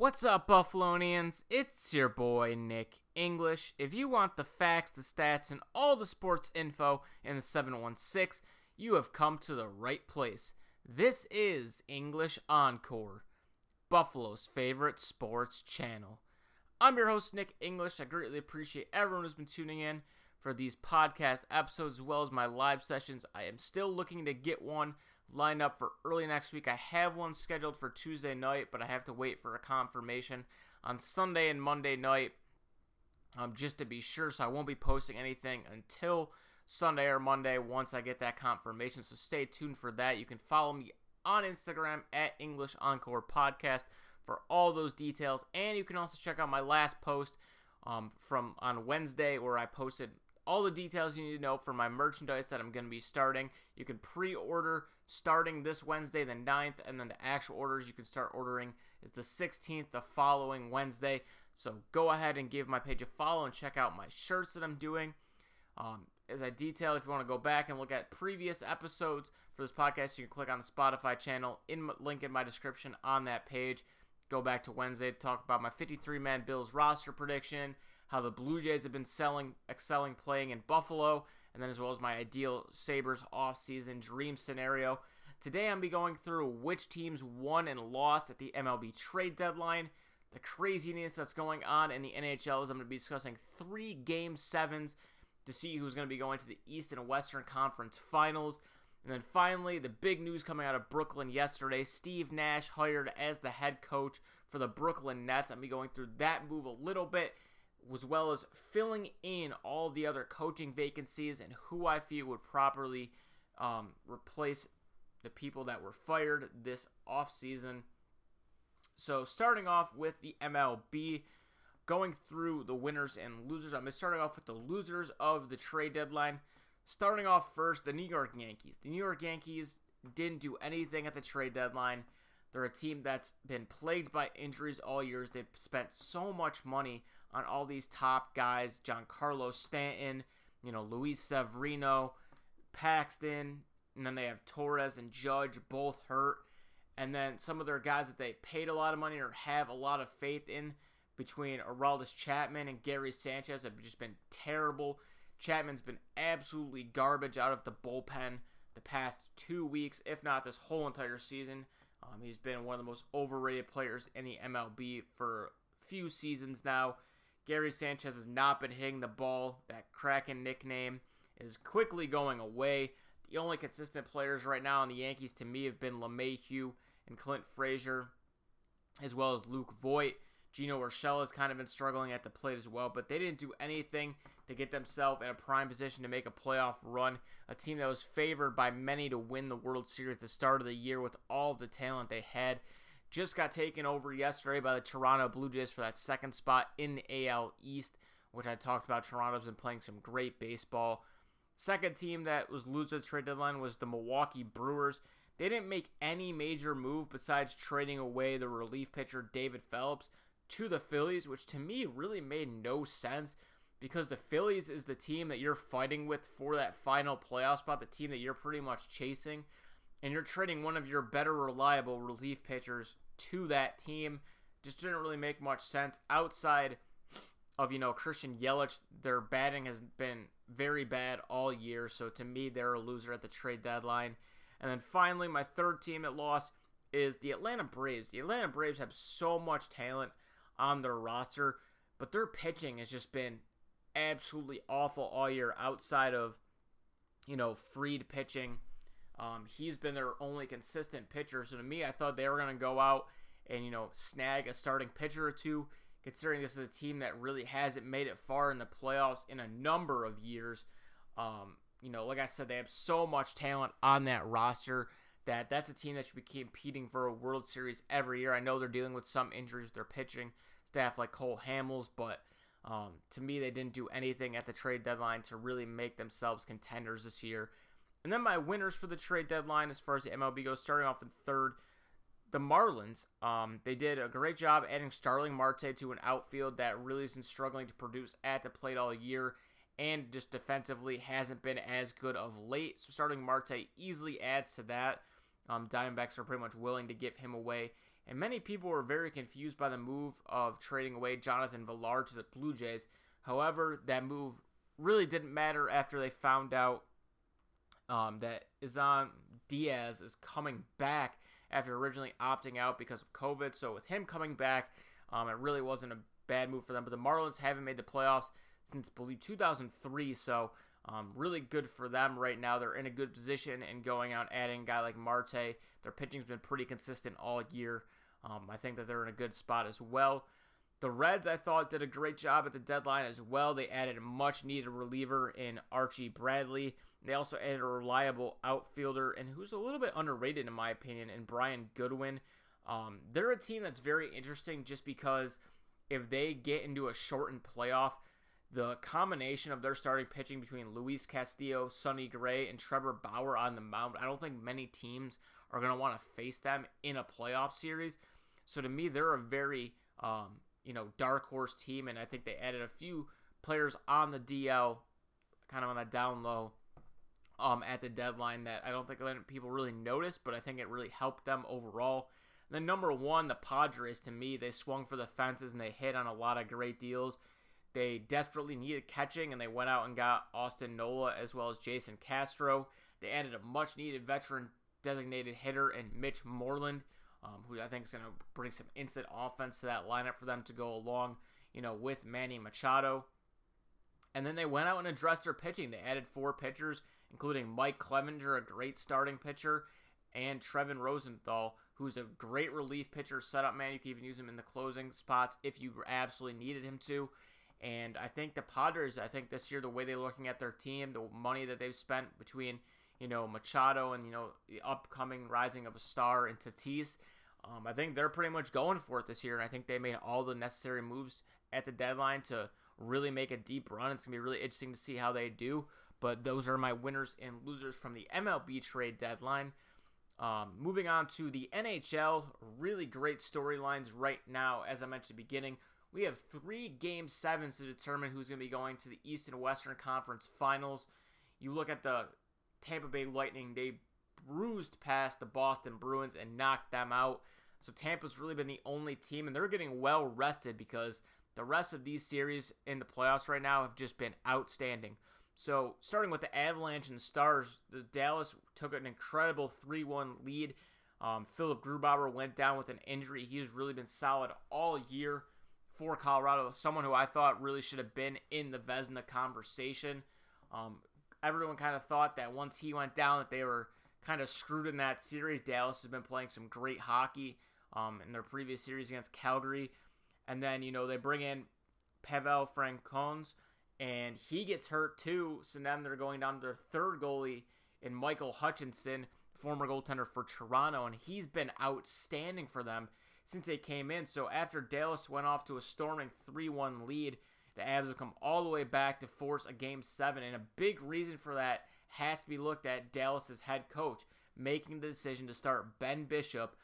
What's up, Buffalonians? It's your boy, Nick English. If you want the facts, the stats, and all the sports info in the 716, you have come to the right place. This is English Encore, Buffalo's favorite sports channel. I'm your host, Nick English. I greatly appreciate everyone who's been tuning in for these podcast episodes as well as my live sessions. I am still looking to get one lined up for early next week. I have one scheduled for Tuesday night, but I have to wait for a confirmation on Sunday and Monday night um, just to be sure. So I won't be posting anything until Sunday or Monday once I get that confirmation. So stay tuned for that. You can follow me on Instagram at English Encore Podcast for all those details. And you can also check out my last post um, from on Wednesday where I posted all the details you need to know for my merchandise that I'm going to be starting. You can pre order starting this Wednesday, the 9th, and then the actual orders you can start ordering is the 16th, the following Wednesday. So go ahead and give my page a follow and check out my shirts that I'm doing. Um, as I detail, if you want to go back and look at previous episodes for this podcast, you can click on the Spotify channel in link in my description on that page. Go back to Wednesday to talk about my 53 man Bills roster prediction, how the Blue Jays have been selling, excelling playing in Buffalo, and then as well as my ideal Sabres offseason dream scenario. Today I'm be going through which teams won and lost at the MLB trade deadline, the craziness that's going on in the NHL is I'm going to be discussing three game sevens to see who's going to be going to the East and Western Conference Finals. And then finally, the big news coming out of Brooklyn yesterday Steve Nash hired as the head coach for the Brooklyn Nets. I'm be going through that move a little bit as well as filling in all the other coaching vacancies and who I feel would properly um, replace the people that were fired this offseason. So, starting off with the MLB, going through the winners and losers, I'm starting off with the losers of the trade deadline. Starting off first, the New York Yankees. The New York Yankees didn't do anything at the trade deadline. They're a team that's been plagued by injuries all years. They've spent so much money on all these top guys Giancarlo Stanton, you know, Luis Severino, Paxton, and then they have Torres and Judge both hurt. And then some of their guys that they paid a lot of money or have a lot of faith in between Aroldis Chapman and Gary Sanchez have just been terrible. Chapman's been absolutely garbage out of the bullpen the past two weeks, if not this whole entire season. Um, he's been one of the most overrated players in the MLB for a few seasons now. Gary Sanchez has not been hitting the ball. That Kraken nickname is quickly going away. The only consistent players right now on the Yankees to me have been LeMahieu and Clint Frazier, as well as Luke Voit. Gino Urshela has kind of been struggling at the plate as well, but they didn't do anything to get themselves in a prime position to make a playoff run. A team that was favored by many to win the World Series at the start of the year with all the talent they had. Just got taken over yesterday by the Toronto Blue Jays for that second spot in the AL East, which I talked about. Toronto's been playing some great baseball. Second team that was losing the trade deadline was the Milwaukee Brewers. They didn't make any major move besides trading away the relief pitcher David Phelps to the Phillies, which to me really made no sense because the Phillies is the team that you're fighting with for that final playoff spot, the team that you're pretty much chasing, and you're trading one of your better reliable relief pitchers to that team. Just didn't really make much sense outside of, you know, Christian Yelich. Their batting has been very bad all year, so to me, they're a loser at the trade deadline. And then finally, my third team that lost is the Atlanta Braves. The Atlanta Braves have so much talent on their roster, but their pitching has just been absolutely awful all year outside of, you know, Fried pitching. Um, he's been their only consistent pitcher. So to me, I thought they were going to go out and, you know, snag a starting pitcher or two, considering this is a team that really hasn't made it far in the playoffs in a number of years. Um, you know, like I said, they have so much talent on that roster that that's a team that should be competing for a World Series every year. I know they're dealing with some injuries with their pitching staff like Cole Hamels, but um, to me, they didn't do anything at the trade deadline to really make themselves contenders this year. And then my winners for the trade deadline, as far as the MLB goes, starting off in third, the Marlins. Um, they did a great job adding Starling Marte to an outfield that really has been struggling to produce at the plate all year and just defensively hasn't been as good of late. So Starling Marte easily adds to that. Um, Diamondbacks are pretty much willing to give him away. And many people were very confused by the move of trading away Jonathan Villar to the Blue Jays. However, that move really didn't matter after they found out um, that Isan Diaz is coming back after originally opting out because of COVID. So with him coming back, um, it really wasn't a bad move for them. But the Marlins haven't made the playoffs since I believe 2003. So um, really good for them right now. They're in a good position and going out adding a guy like Marte. Their pitching's been pretty consistent all year. Um, I think that they're in a good spot as well. The Reds, I thought, did a great job at the deadline as well. They added a much needed reliever in Archie Bradley. They also added a reliable outfielder and who's a little bit underrated in my opinion, and Brian Goodwin. Um, they're a team that's very interesting just because if they get into a shortened playoff, the combination of their starting pitching between Luis Castillo, Sonny Gray, and Trevor Bauer on the mound, I don't think many teams are going to want to face them in a playoff series. So to me, they're a very um, you know dark horse team, and I think they added a few players on the DL, kind of on the down low, um, at the deadline that I don't think people really noticed, but I think it really helped them overall. And then number one, the Padres. To me, they swung for the fences and they hit on a lot of great deals. They desperately needed catching, and they went out and got Austin Nola as well as Jason Castro. They added a much needed veteran designated hitter in Mitch Moreland, um, who I think is going to bring some instant offense to that lineup for them to go along, you know, with Manny Machado. And then they went out and addressed their pitching. They added four pitchers, including Mike Clevinger, a great starting pitcher, and Trevor Rosenthal, who's a great relief pitcher, setup man. You can even use him in the closing spots if you absolutely needed him to. And I think the Padres, I think this year, the way they're looking at their team, the money that they've spent between, you know, Machado and, you know, the upcoming rising of a star in Tatis, um, I think they're pretty much going for it this year. And I think they made all the necessary moves at the deadline to really make a deep run. It's going to be really interesting to see how they do. But those are my winners and losers from the MLB trade deadline. Um, moving on to the NHL, really great storylines right now. As I mentioned at the beginning, we have three game sevens to determine who's going to be going to the East and Western Conference Finals. You look at the Tampa Bay Lightning; they bruised past the Boston Bruins and knocked them out. So Tampa's really been the only team, and they're getting well rested because the rest of these series in the playoffs right now have just been outstanding. So starting with the Avalanche and Stars, the Dallas took an incredible 3-1 lead. Um, Philipp Grubauer went down with an injury. He has really been solid all year for Colorado, someone who I thought really should have been in the Vezina conversation. Um, everyone kind of thought that once he went down, that they were kind of screwed in that series. Dallas has been playing some great hockey um, in their previous series against Calgary, and then you know they bring in Pavel Francouz, and he gets hurt too. So now they're going down to their third goalie in Michael Hutchinson, former goaltender for Toronto, and he's been outstanding for them since they came in. So after Dallas went off to a storming 3 1 lead, the Abs have come all the way back to force a game seven. And a big reason for that has to be looked at Dallas's head coach making the decision to start Ben Bishop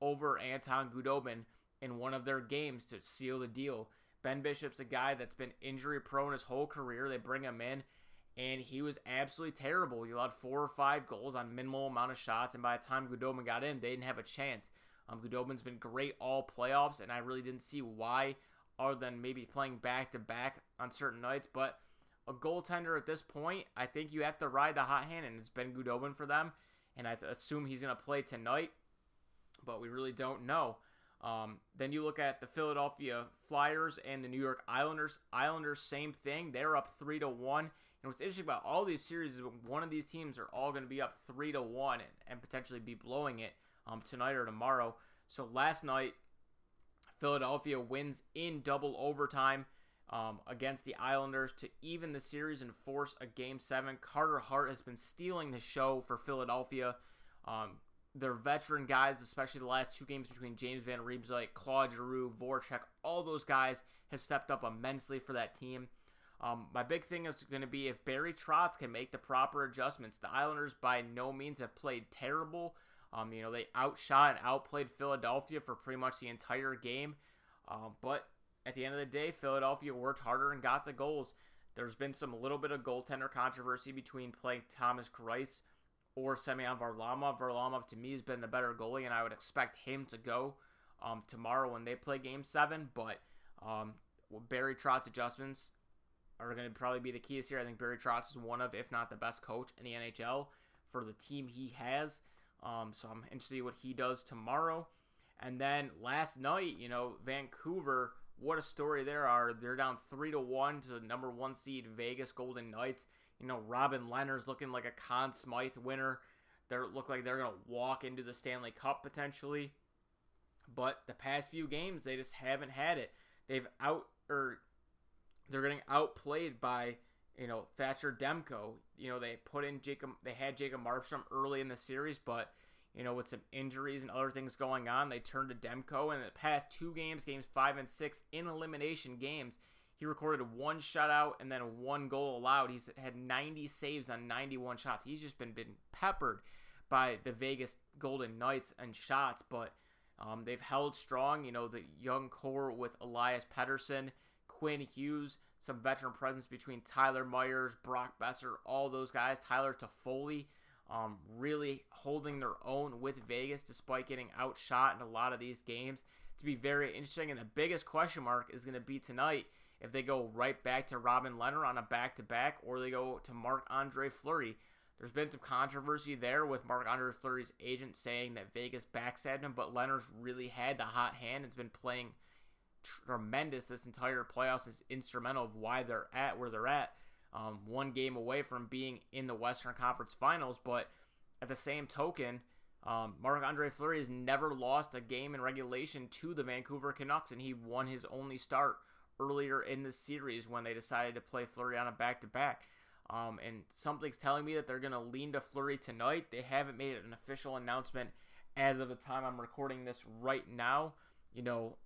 over Anton Khudobin in one of their games to seal the deal. Ben Bishop's a guy that's been injury prone his whole career. They bring him in, and he was absolutely terrible. He allowed four or five goals on minimal amount of shots, and by the time Khudobin got in, they didn't have a chance. Um, Khudobin's been great all playoffs, and I really didn't see why, other than maybe playing back to back on certain nights. But a goaltender at this point, I think you have to ride the hot hand, and it's been Khudobin for them. And I assume he's going to play tonight, but we really don't know. Um, then you look at the Philadelphia Flyers and the New York Islanders. Islanders, same thing. They're up three to one. And what's interesting about all these series is one of these teams are all going to be up three to one and, and potentially be blowing it um, tonight or tomorrow. So last night, Philadelphia wins in double overtime um, against the Islanders to even the series and force a game seven. Carter Hart has been stealing the show for Philadelphia. Um, their veteran guys, especially the last two games between James Van Riemsdyk, Claude Giroux, Voracek, all those guys have stepped up immensely for that team. Um, my big thing is going to be if Barry Trotz can make the proper adjustments. The Islanders by no means have played terrible, um, you know, they outshot and outplayed Philadelphia for pretty much the entire game. Um, but at the end of the day, Philadelphia worked harder and got the goals. There's been some little bit of goaltender controversy between playing Thomas Greiss or Semyon Varlamov. Varlamov to me has been the better goalie, and I would expect him to go um, tomorrow when they play Game Seven. But um, Barry Trotz adjustments are going to probably be the keys here. I think Barry Trotz is one of, if not the best coach in the NHL for the team he has. Um, so I'm interested in what he does tomorrow. And then last night, you know, Vancouver, what a story there are. They're down three to one to the number one seed Vegas Golden Knights. You know, Robin Lehner's looking like a Conn Smythe winner. They look like they're gonna walk into the Stanley Cup potentially. But the past few games, they just haven't had it. They've out or they're getting outplayed by you know Thatcher Demko. You know they put in Jacob. They had Jacob Markstrom early in the series, but you know with some injuries and other things going on, they turned to Demko. And in the past two games, games five and six in elimination games, he recorded one shutout and then one goal allowed. He's had 90 saves on 91 shots. He's just been been peppered by the Vegas Golden Knights and shots, but um, they've held strong. You know the young core with Elias Pettersson Quinn Hughes, some veteran presence between Tyler Myers, Brock Boeser, all those guys, Tyler Toffoli, um, really holding their own with Vegas despite getting outshot in a lot of these games. To be very interesting, and the biggest question mark is going to be tonight if they go right back to Robin Lehner on a back to back or they go to Marc Andre Fleury. There's been some controversy there with Marc Andre Fleury's agent saying that Vegas backstabbed him, but Lehner's really had the hot hand. It's been playing tremendous this entire playoffs is instrumental of why they're at where they're at. Um, one game away from being in the Western Conference Finals, but at the same token, um, Andre Fleury has never lost a game in regulation to the Vancouver Canucks, and he won his only start earlier in the series when they decided to play Fleury on a back to back. and something's telling me that they're going to lean to Fleury tonight. They haven't made an official announcement as of the time I'm recording this right now. You know,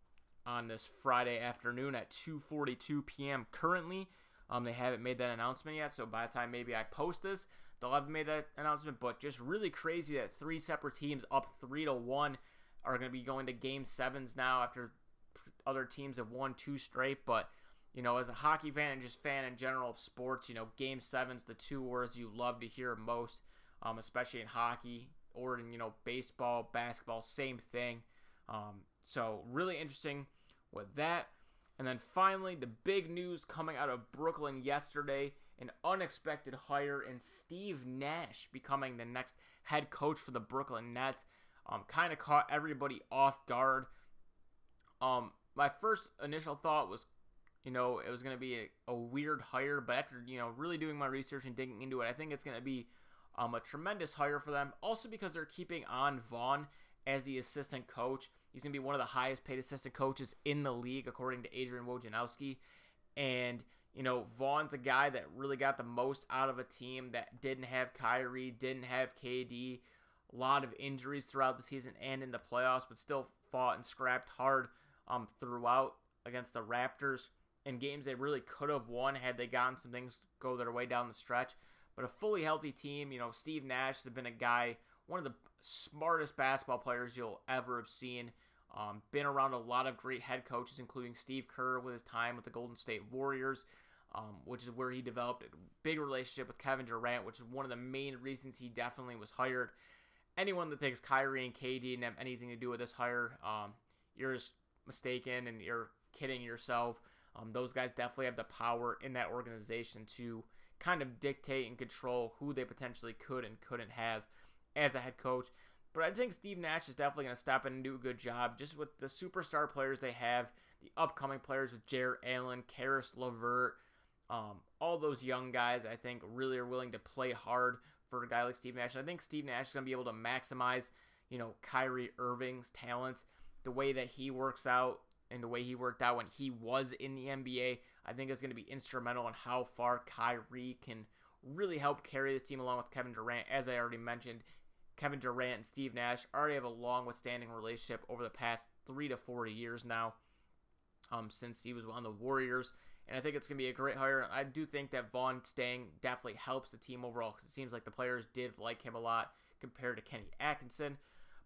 on this Friday afternoon at 2:42 p.m. Currently, um, they haven't made that announcement yet. So by the time maybe I post this, they'll have made that announcement. But just really crazy that three separate teams up three to one are going to be going to Game Sevens now after other teams have won two straight. But you know, as a hockey fan and just fan in general of sports, you know, Game Sevens, the two words you love to hear most, um, especially in hockey or in you know baseball, basketball, same thing. Um, so really interesting with that. And then finally, the big news coming out of Brooklyn yesterday an unexpected hire in Steve Nash becoming the next head coach for the Brooklyn Nets. Um, kind of caught everybody off guard. Um, my first initial thought was, you know, it was going to be a, a, weird hire, but after, you know, really doing my research and digging into it, I think it's going to be um, a tremendous hire for them. Also because they're keeping on Vaughn as the assistant coach. He's going to be one of the highest paid assistant coaches in the league, according to Adrian Wojnarowski. And, you know, Vaughn's a guy that really got the most out of a team that didn't have Kyrie, didn't have KD, a lot of injuries throughout the season and in the playoffs, but still fought and scrapped hard um, throughout against the Raptors in games they really could have won had they gotten some things go their way down the stretch. But a fully healthy team, you know, Steve Nash has been a guy, one of the smartest basketball players you'll ever have seen. Um, been around a lot of great head coaches, including Steve Kerr with his time with the Golden State Warriors, um, which is where he developed a big relationship with Kevin Durant, which is one of the main reasons he definitely was hired. Anyone that thinks Kyrie and KD didn't have anything to do with this hire, um, you're just mistaken and you're kidding yourself. Um, those guys definitely have the power in that organization to kind of dictate and control who they potentially could and couldn't have as a head coach. But I think Steve Nash is definitely going to step in and do a good job just with the superstar players they have, the upcoming players with Jarrett Allen, Caris LeVert, um, all those young guys I think really are willing to play hard for a guy like Steve Nash. And I think Steve Nash is going to be able to maximize, you know, Kyrie Irving's talents, the way that he works out and the way he worked out when he was in the NBA. I think is going to be instrumental in how far Kyrie can really help carry this team along with Kevin Durant. As I already mentioned, Kevin Durant and Steve Nash already have a long withstanding relationship over the past three to four years now, um, since he was on the Warriors. And I think it's going to be a great hire. I do think that Vaughn staying definitely helps the team overall because it seems like the players did like him a lot compared to Kenny Atkinson.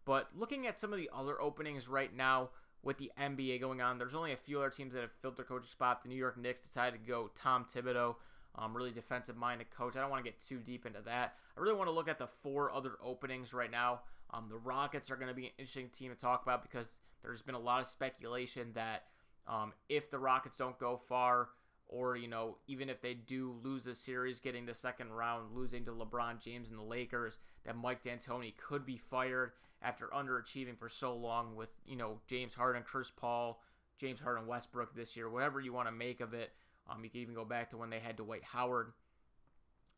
But looking at some of the other openings right now with the NBA going on, there's only a few other teams that have filled their coaching spot. The New York Knicks decided to go Tom Thibodeau. um, really defensive minded coach. I don't want to get too deep into that. I really want to look at the four other openings right now. Um, the Rockets are going to be an interesting team to talk about because there's been a lot of speculation that um, if the Rockets don't go far, or you know, even if they do lose the series, getting the second round, losing to LeBron James and the Lakers, that Mike D'Antoni could be fired after underachieving for so long with you know James Harden, Chris Paul, James Harden, Westbrook this year. Whatever you want to make of it, um, you can even go back to when they had Dwight Howard.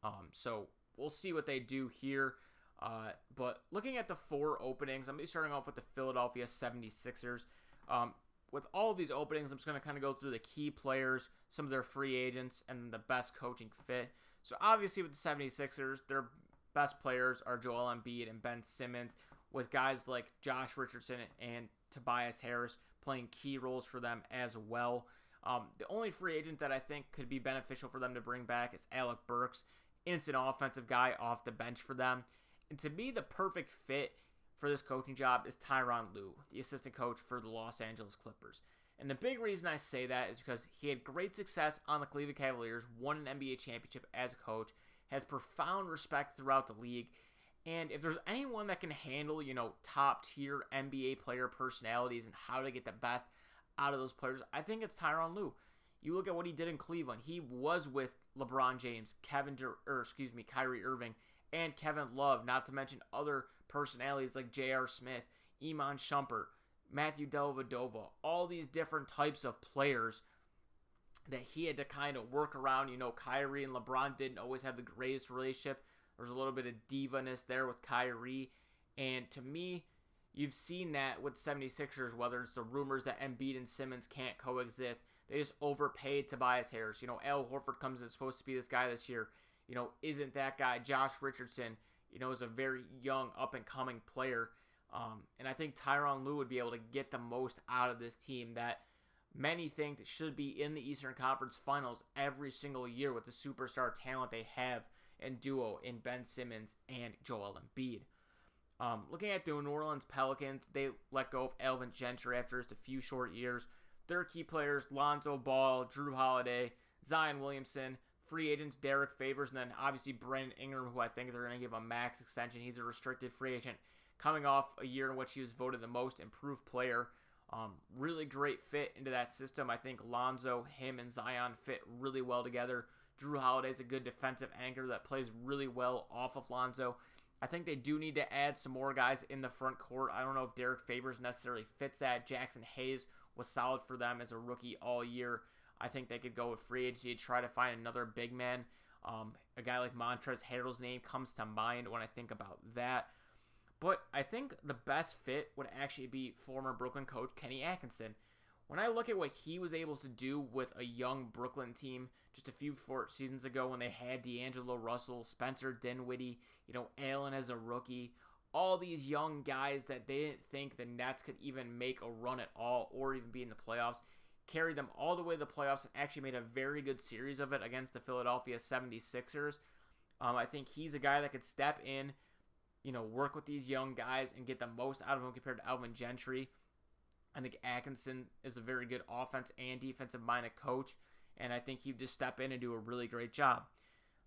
Um, so we'll see what they do here. Uh, but looking at the four openings, I'm going to be starting off with the Philadelphia 76ers. Um, with all of these openings, I'm just going to kind of go through the key players, some of their free agents, and the best coaching fit. So obviously with the 76ers, their best players are Joel Embiid and Ben Simmons, with guys like Josh Richardson and Tobias Harris playing key roles for them as well. Um, the only free agent that I think could be beneficial for them to bring back is Alec Burks, instant offensive guy off the bench for them. And to me, the perfect fit for this coaching job is Tyronn Lue, the assistant coach for the Los Angeles Clippers. And the big reason I say that is because he had great success on the Cleveland Cavaliers, won an NBA championship as a coach, has profound respect throughout the league. And if there's anyone that can handle, you know, top tier NBA player personalities and how to get the best out of those players, I think it's Tyronn Lue. You look at what he did in Cleveland. He was with LeBron James, Kevin, Dur- or excuse me, Kyrie Irving, and Kevin Love, not to mention other personalities like J.R. Smith, Iman Shumpert, Matthew Dellavedova, all these different types of players that he had to kind of work around. You know, Kyrie and LeBron didn't always have the greatest relationship. There's a little bit of divaness there with Kyrie. And to me, you've seen that with 76ers, whether it's the rumors that Embiid and Simmons can't coexist. They just overpaid Tobias Harris. You know, Al Horford comes in supposed to be this guy this year. You know, isn't that guy. Josh Richardson, you know, is a very young, up and coming player. Um, and I think Tyronn Lue would be able to get the most out of this team that many think should be in the Eastern Conference Finals every single year with the superstar talent they have and duo in Ben Simmons and Joel Embiid. Um, looking at the New Orleans Pelicans, they let go of Elvin Gentry after just a few short years. Their key players, Lonzo Ball, Jrue Holiday, Zion Williamson, free agents, Derrick Favors, and then obviously Brandon Ingram, who I think they're going to give a max extension. He's a restricted free agent coming off a year in which he was voted the most improved player. Um, really great fit into that system. I think Lonzo, him, and Zion fit really well together. Jrue Holiday is a good defensive anchor that plays really well off of Lonzo. I think they do need to add some more guys in the front court. I don't know if Derrick Favors necessarily fits that. Jaxson Hayes was solid for them as a rookie all year. I think they could go with free agency, to try to find another big man. Um, a guy like Montrezl Harrell's name comes to mind when I think about that. But I think the best fit would actually be former Brooklyn coach Kenny Atkinson. When I look at what he was able to do with a young Brooklyn team just a few four seasons ago when they had D'Angelo Russell, Spencer Dinwiddie, you know, Allen as a rookie, all these young guys that they didn't think the Nets could even make a run at all or even be in the playoffs, carried them all the way to the playoffs and actually made a very good series of it against the Philadelphia 76ers. Um, I think he's a guy that could step in, you know, work with these young guys and get the most out of them compared to Alvin Gentry. I think Atkinson is a very good offense and defensive minded coach, and I think he'd just step in and do a really great job.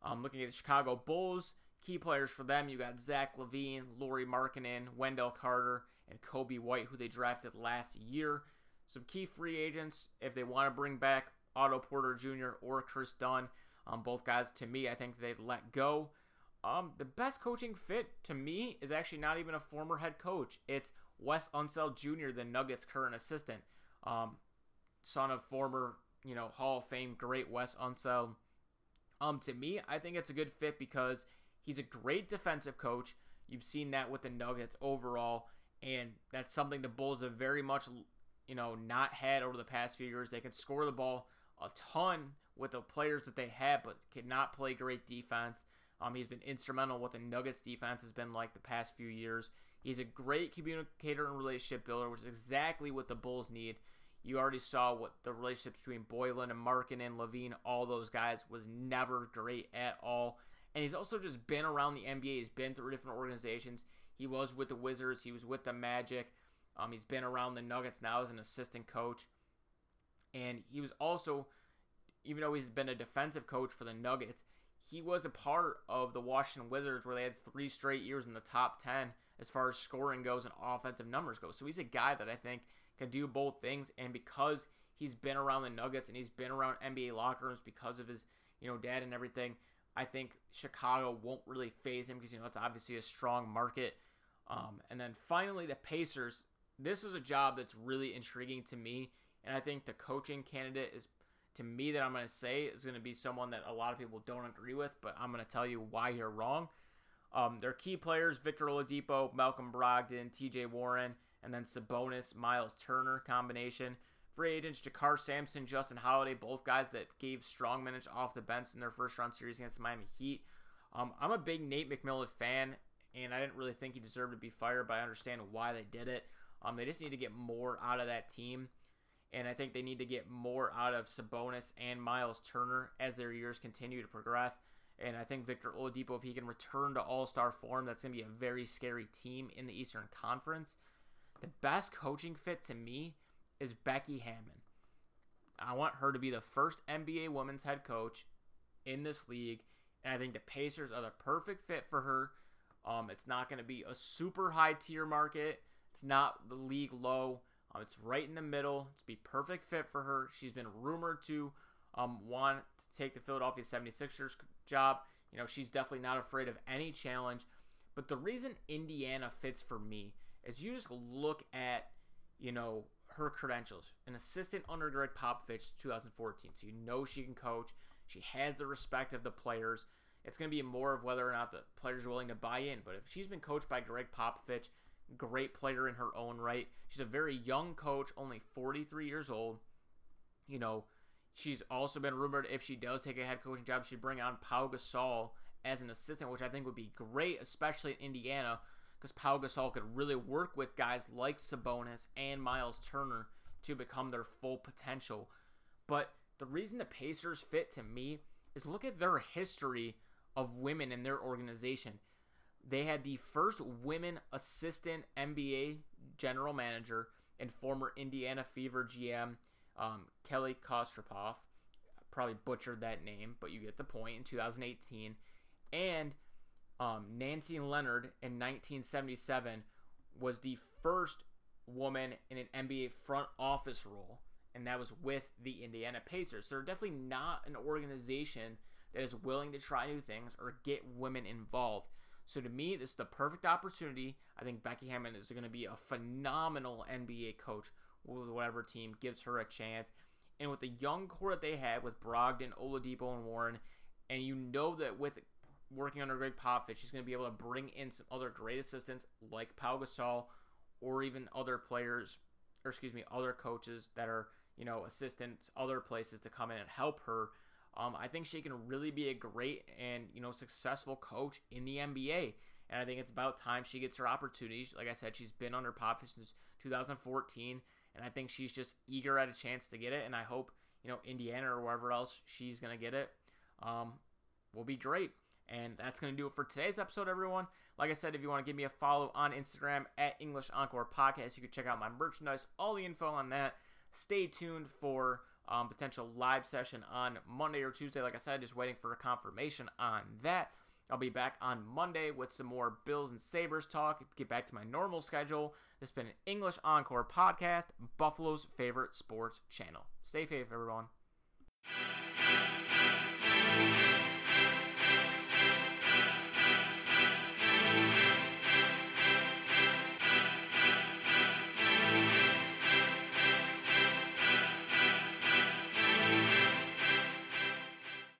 Um, looking at the Chicago Bulls, key players for them, you got Zach LaVine, Lauri Markkanen, Wendell Carter, and Coby White, who they drafted last year. Some key free agents, if they want to bring back Otto Porter Jr. or Kris Dunn, um, both guys, to me, I think they'd let go. Um, the best coaching fit to me is actually not even a former head coach. It's Wes Unseld Jr., the Nuggets' current assistant, um, son of former, you know, Hall of Fame great Wes Unseld. Um, to me, I think it's a good fit because he's a great defensive coach. You've seen that with the Nuggets overall, and that's something the Bulls have very much, you know, not had over the past few years. They can score the ball a ton with the players that they have, but cannot play great defense. Um, he's been instrumental what the Nuggets defense has been like the past few years. He's a great communicator and relationship builder, which is exactly what the Bulls need. You already saw what the relationships between Boylen and Markin and LaVine, all those guys, was never great at all. And he's also just been around the NBA. He's been through different organizations. He was with the Wizards. He was with the Magic. Um, he's been around the Nuggets now as an assistant coach. And he was also, even though he's been a defensive coach for the Nuggets, he was a part of the Washington Wizards where they had three straight years in the top 10 as far as scoring goes and offensive numbers go. So he's a guy that I think can do both things. And because he's been around the Nuggets and he's been around NBA locker rooms because of his, you know, dad and everything, I think Chicago won't really phase him because, you know, it's obviously a strong market. Um, and then finally, the Pacers. This is a job that's really intriguing to me. And I think the coaching candidate is, to me, that I'm going to say is going to be someone that a lot of people don't agree with, but I'm going to tell you why you're wrong. Um, their key players Victor Oladipo, Malcolm Brogdon, TJ Warren, and then Sabonis, Miles Turner combination. Free agents JaKarr Sampson, Justin Holiday, both guys that gave strong minutes off the bench in their first round series against the Miami Heat. Um, I'm a big Nate McMillan fan, and I didn't really think he deserved to be fired, but I understand why they did it. Um, they just need to get more out of that team, and I think they need to get more out of Sabonis and Miles Turner as their years continue to progress. And I think Victor Oladipo, if he can return to All Star form, that's going to be a very scary team in the Eastern Conference. The best coaching fit to me is Becky Hammond. I want her to be the first NBA women's head coach in this league, and I think the Pacers are the perfect fit for her. Um, it's not going to be a super high tier market. It's not the league low. Um, it's right in the middle. It's be perfect fit for her. She's been rumored to um, want to take the Philadelphia 76ers job. You know, she's definitely not afraid of any challenge. But the reason Indiana fits for me is you just look at, you know, her credentials. An assistant under Gregg Popovich 2014. So you know she can coach. She has the respect of the players. It's going to be more of whether or not the players are willing to buy in. But if she's been coached by Gregg Popovich, great player in her own right. She's a very young coach, only 43 years old. You know, she's also been rumored if she does take a head coaching job, she'd bring on Pau Gasol as an assistant, which I think would be great, especially in Indiana, because Pau Gasol could really work with guys like Sabonis and Miles Turner to become their full potential. But the reason the Pacers fit to me is look at their history of women in their organization. They had the first women assistant NBA general manager and former Indiana Fever GM um, Kelly Kostropov. Probably butchered that name, but you get the point in 2018. And um, Nancy Leonard in 1977 was the first woman in an NBA front office role, and that was with the Indiana Pacers. So they're definitely not an organization that is willing to try new things or get women involved. So to me, this is the perfect opportunity. I think Becky Hammond is going to be a phenomenal NBA coach whatever team gives her a chance. And with the young core that they have with Brogdon, Oladipo, and Warren, and you know that with working under Gregg Popovich, she's going to be able to bring in some other great assistants like Pau Gasol or even other players, or excuse me, other coaches that are, you know, assistants, other places to come in and help her. Um, I think she can really be a great and, you know, successful coach in the NBA. And I think it's about time she gets her opportunities. Like I said, she's been under Popovich since 2014. And I think she's just eager at a chance to get it. And I hope, you know, Indiana or wherever else she's to get it um, will be great. And that's going to do it for today's episode, everyone. Like I said, if you want to give me a follow on Instagram at English Encore Podcast, you can check out my merchandise, all the info on that. Stay tuned for um, potential live session on Monday or Tuesday. Like I said, just waiting for a confirmation on that. I'll be back on Monday with some more Bills and Sabres talk, get back to my normal schedule. This has been an English Encore podcast, Buffalo's favorite sports channel. Stay safe, everyone.